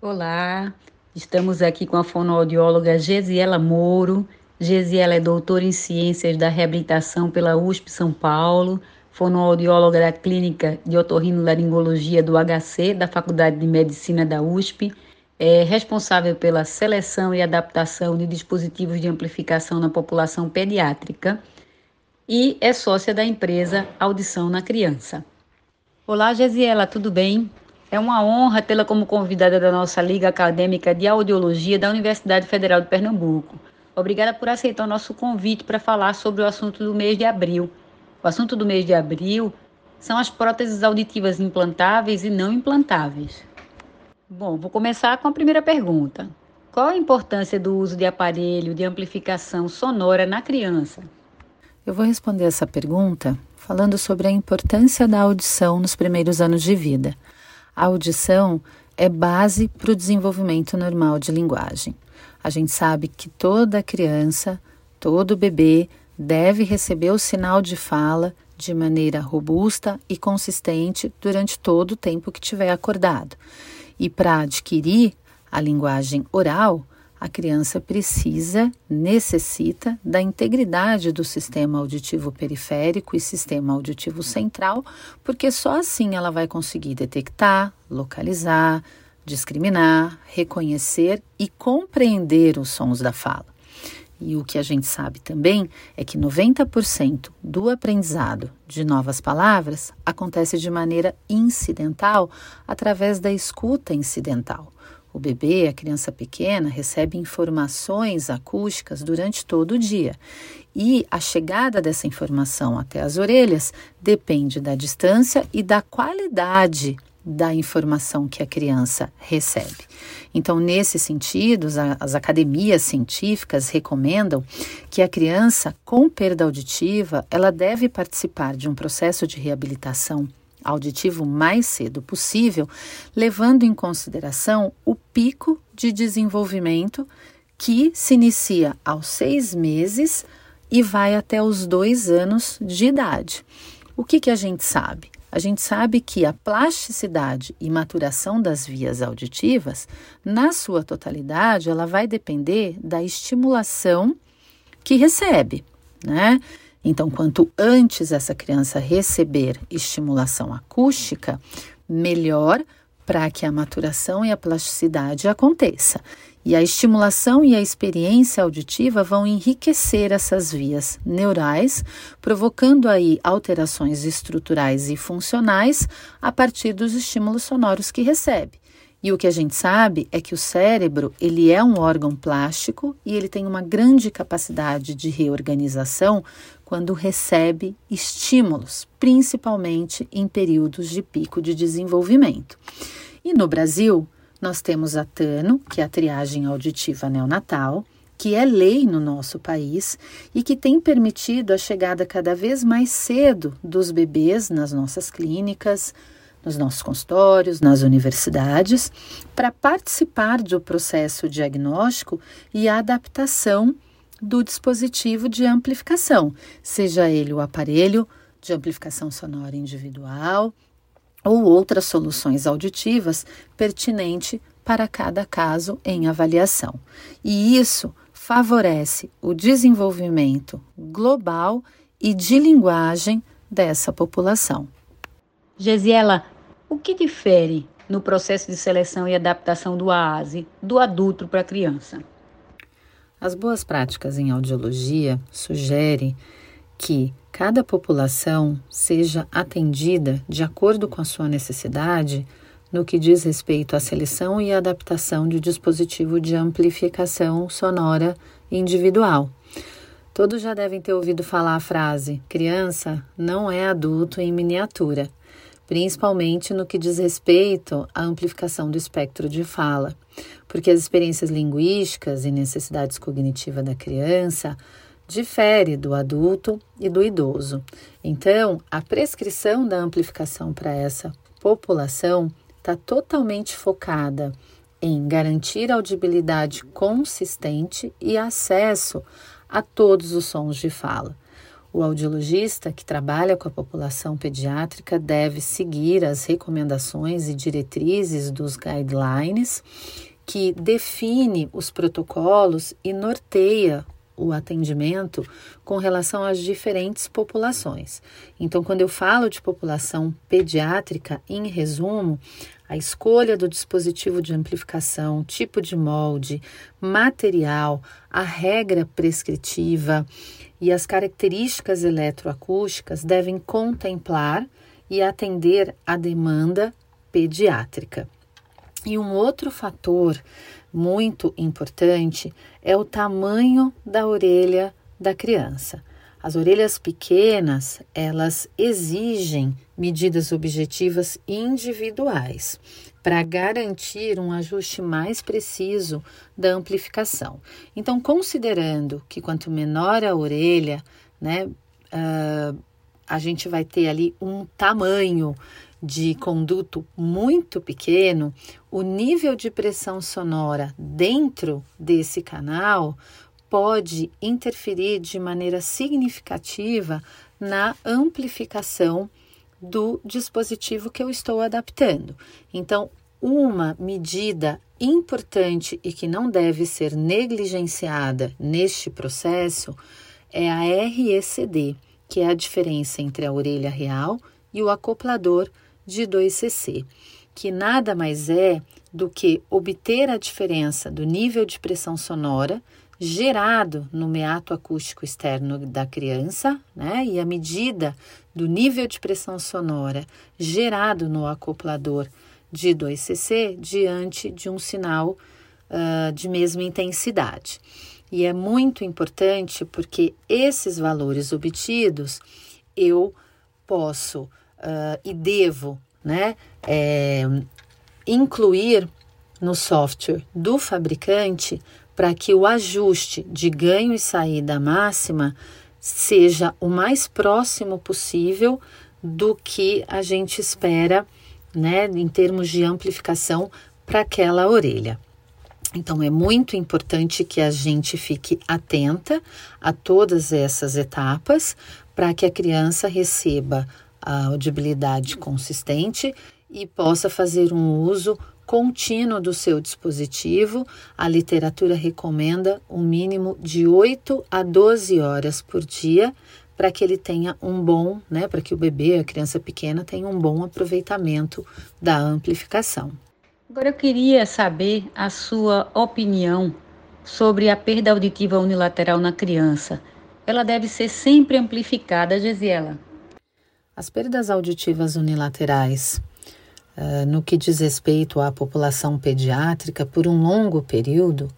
Olá, estamos aqui com a fonoaudióloga Gesiela Moro. Gesiela é doutora em Ciências da Reabilitação pela USP São Paulo, fonoaudióloga da Clínica de Otorrinolaringologia do HC, da Faculdade de Medicina da USP, é responsável pela seleção e adaptação de dispositivos de amplificação na população pediátrica e é sócia da empresa Audição na Criança. Olá, Gesiela, tudo bem? É uma honra tê-la como convidada da nossa Liga Acadêmica de Audiologia da Universidade Federal de Pernambuco. Obrigada por aceitar o nosso convite para falar sobre o assunto do mês de abril. O assunto do mês de abril são as próteses auditivas implantáveis e não implantáveis. Bom, vou começar com a primeira pergunta. Qual a importância do uso de aparelho de amplificação sonora na criança? Eu vou responder essa pergunta falando sobre a importância da audição nos primeiros anos de vida. A audição é base para o desenvolvimento normal de linguagem. A gente sabe que toda criança, todo bebê deve receber o sinal de fala de maneira robusta e consistente durante todo o tempo que estiver acordado. E para adquirir a linguagem oral, a criança precisa, necessita da integridade do sistema auditivo periférico e sistema auditivo central, porque só assim ela vai conseguir detectar, localizar, discriminar, reconhecer e compreender os sons da fala. E o que a gente sabe também é que 90% do aprendizado de novas palavras acontece de maneira incidental através da escuta incidental. O bebê, a criança pequena, recebe informações acústicas durante todo o dia. E a chegada dessa informação até as orelhas depende da distância e da qualidade da informação que a criança recebe. Então, nesse sentido, as academias científicas recomendam que a criança com perda auditiva, ela deve participar de um processo de reabilitação auditivo mais cedo possível, levando em consideração o pico de desenvolvimento que se inicia aos seis meses e vai até os dois anos de idade. O que, que a gente sabe? A gente sabe que a plasticidade e maturação das vias auditivas, na sua totalidade, ela vai depender da estimulação que recebe, né? Então, quanto antes essa criança receber estimulação acústica, melhor para que a maturação e a plasticidade aconteça. E a estimulação e a experiência auditiva vão enriquecer essas vias neurais, provocando aí alterações estruturais e funcionais a partir dos estímulos sonoros que recebe. E o que a gente sabe é que o cérebro, ele é um órgão plástico e ele tem uma grande capacidade de reorganização quando recebe estímulos, principalmente em períodos de pico de desenvolvimento. E no Brasil, nós temos a TANO, que é a triagem auditiva neonatal, que é lei no nosso país e que tem permitido a chegada cada vez mais cedo dos bebês nas nossas clínicas, nos nossos consultórios, nas universidades, para participar do processo diagnóstico e adaptação do dispositivo de amplificação, seja ele o aparelho de amplificação sonora individual ou outras soluções auditivas pertinente para cada caso em avaliação. E isso favorece o desenvolvimento global e de linguagem dessa população. Gesiela, o que difere no processo de seleção e adaptação do AASE do adulto para a criança? As boas práticas em audiologia sugerem que cada população seja atendida de acordo com a sua necessidade no que diz respeito à seleção e adaptação de dispositivo de amplificação sonora individual. Todos já devem ter ouvido falar a frase: criança não é adulto em miniatura principalmente no que diz respeito à amplificação do espectro de fala, porque as experiências linguísticas e necessidades cognitivas da criança difere do adulto e do idoso. Então, a prescrição da amplificação para essa população está totalmente focada em garantir audibilidade consistente e acesso a todos os sons de fala. O audiologista que trabalha com a população pediátrica deve seguir as recomendações e diretrizes dos guidelines que define os protocolos e norteia o atendimento com relação às diferentes populações. Então, quando eu falo de população pediátrica, em resumo, a escolha do dispositivo de amplificação, tipo de molde, material, a regra prescritiva e as características eletroacústicas devem contemplar e atender a demanda pediátrica. E um outro fator muito importante é o tamanho da orelha da criança. As orelhas pequenas, elas exigem medidas objetivas individuais para garantir um ajuste mais preciso da amplificação. Então, considerando que quanto menor a orelha, né, uh, a gente vai ter ali um tamanho de conduto muito pequeno, o nível de pressão sonora dentro desse canal pode interferir de maneira significativa na amplificação do dispositivo que eu estou adaptando. Então, uma medida importante e que não deve ser negligenciada neste processo é a RECD, que é a diferença entre a orelha real e o acoplador de 2cc, que nada mais é do que obter a diferença do nível de pressão sonora gerado no meato acústico externo da criança, né? E a medida do nível de pressão sonora gerado no acoplador de 2cc diante de um sinal uh, de mesma intensidade. E é muito importante porque esses valores obtidos eu posso uh, e devo né, é, incluir no software do fabricante para que o ajuste de ganho e saída máxima seja o mais próximo possível do que a gente espera, né, em termos de amplificação para aquela orelha. Então é muito importante que a gente fique atenta a todas essas etapas para que a criança receba a audibilidade consistente e possa fazer um uso contínuo do seu dispositivo. A literatura recomenda um mínimo de 8 a 12 horas por dia para que ele tenha um bom, né, para que o bebê, a criança pequena, tenha um bom aproveitamento da amplificação. Agora eu queria saber a sua opinião sobre a perda auditiva unilateral na criança. Ela deve ser sempre amplificada, Gesiela? As perdas auditivas unilaterais, uh, no que diz respeito à população pediátrica, por um longo período,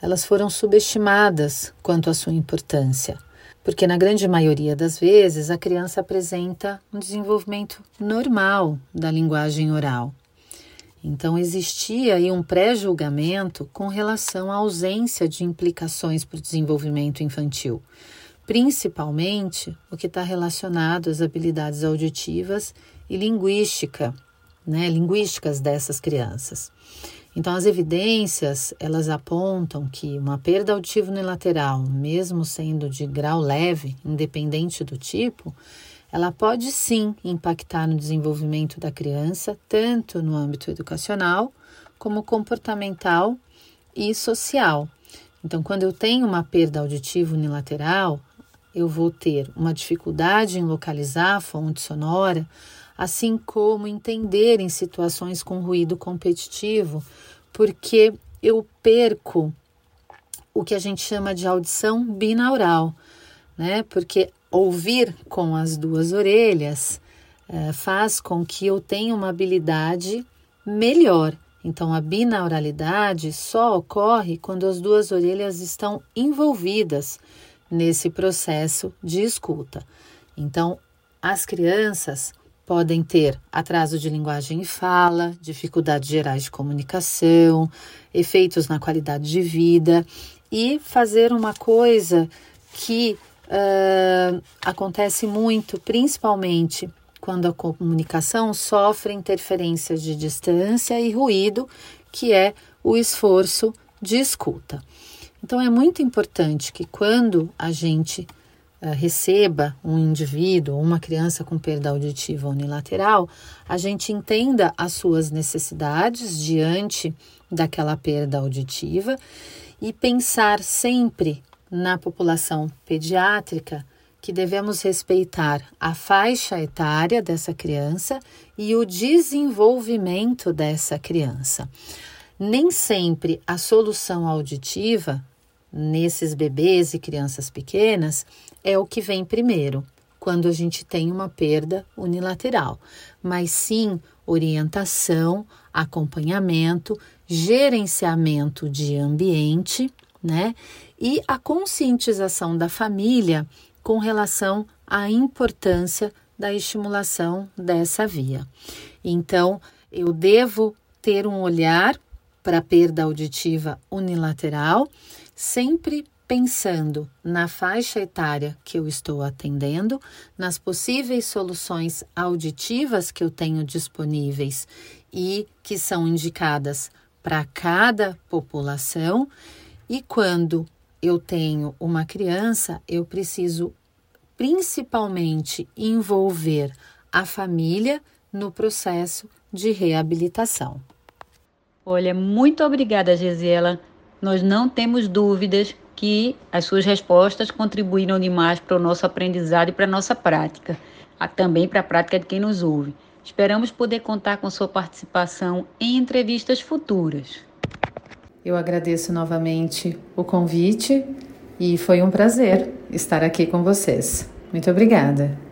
elas foram subestimadas quanto à sua importância, porque na grande maioria das vezes a criança apresenta um desenvolvimento normal da linguagem oral. Então existia aí um pré-julgamento com relação à ausência de implicações para o desenvolvimento infantil. Principalmente o que está relacionado às habilidades auditivas e linguística, né, linguísticas dessas crianças. Então, as evidências elas apontam que uma perda auditiva unilateral, mesmo sendo de grau leve, independente do tipo, ela pode sim impactar no desenvolvimento da criança, tanto no âmbito educacional, como comportamental e social. Então, quando eu tenho uma perda auditiva unilateral, eu vou ter uma dificuldade em localizar a fonte sonora, assim como entender em situações com ruído competitivo, porque eu perco o que a gente chama de audição binaural, né? Porque ouvir com as duas orelhas é, faz com que eu tenha uma habilidade melhor. Então, a binauralidade só ocorre quando as duas orelhas estão envolvidas nesse processo de escuta. Então, as crianças podem ter atraso de linguagem e fala, dificuldades gerais de comunicação, efeitos na qualidade de vida e fazer uma coisa que uh, acontece muito, principalmente quando a comunicação sofre interferências de distância e ruído, que é o esforço de escuta. Então é muito importante que quando a gente uh, receba um indivíduo ou uma criança com perda auditiva unilateral, a gente entenda as suas necessidades diante daquela perda auditiva e pensar sempre na população pediátrica que devemos respeitar a faixa etária dessa criança e o desenvolvimento dessa criança. Nem sempre a solução auditiva nesses bebês e crianças pequenas é o que vem primeiro, quando a gente tem uma perda unilateral, mas sim orientação, acompanhamento, gerenciamento de ambiente, né? E a conscientização da família com relação à importância da estimulação dessa via. Então, eu devo ter um olhar para a perda auditiva unilateral, sempre pensando na faixa etária que eu estou atendendo, nas possíveis soluções auditivas que eu tenho disponíveis e que são indicadas para cada população, e quando eu tenho uma criança, eu preciso principalmente envolver a família no processo de reabilitação. Olha, muito obrigada, Gisela. Nós não temos dúvidas que as suas respostas contribuíram demais para o nosso aprendizado e para a nossa prática, também para a prática de quem nos ouve. Esperamos poder contar com sua participação em entrevistas futuras. Eu agradeço novamente o convite e foi um prazer estar aqui com vocês. Muito obrigada.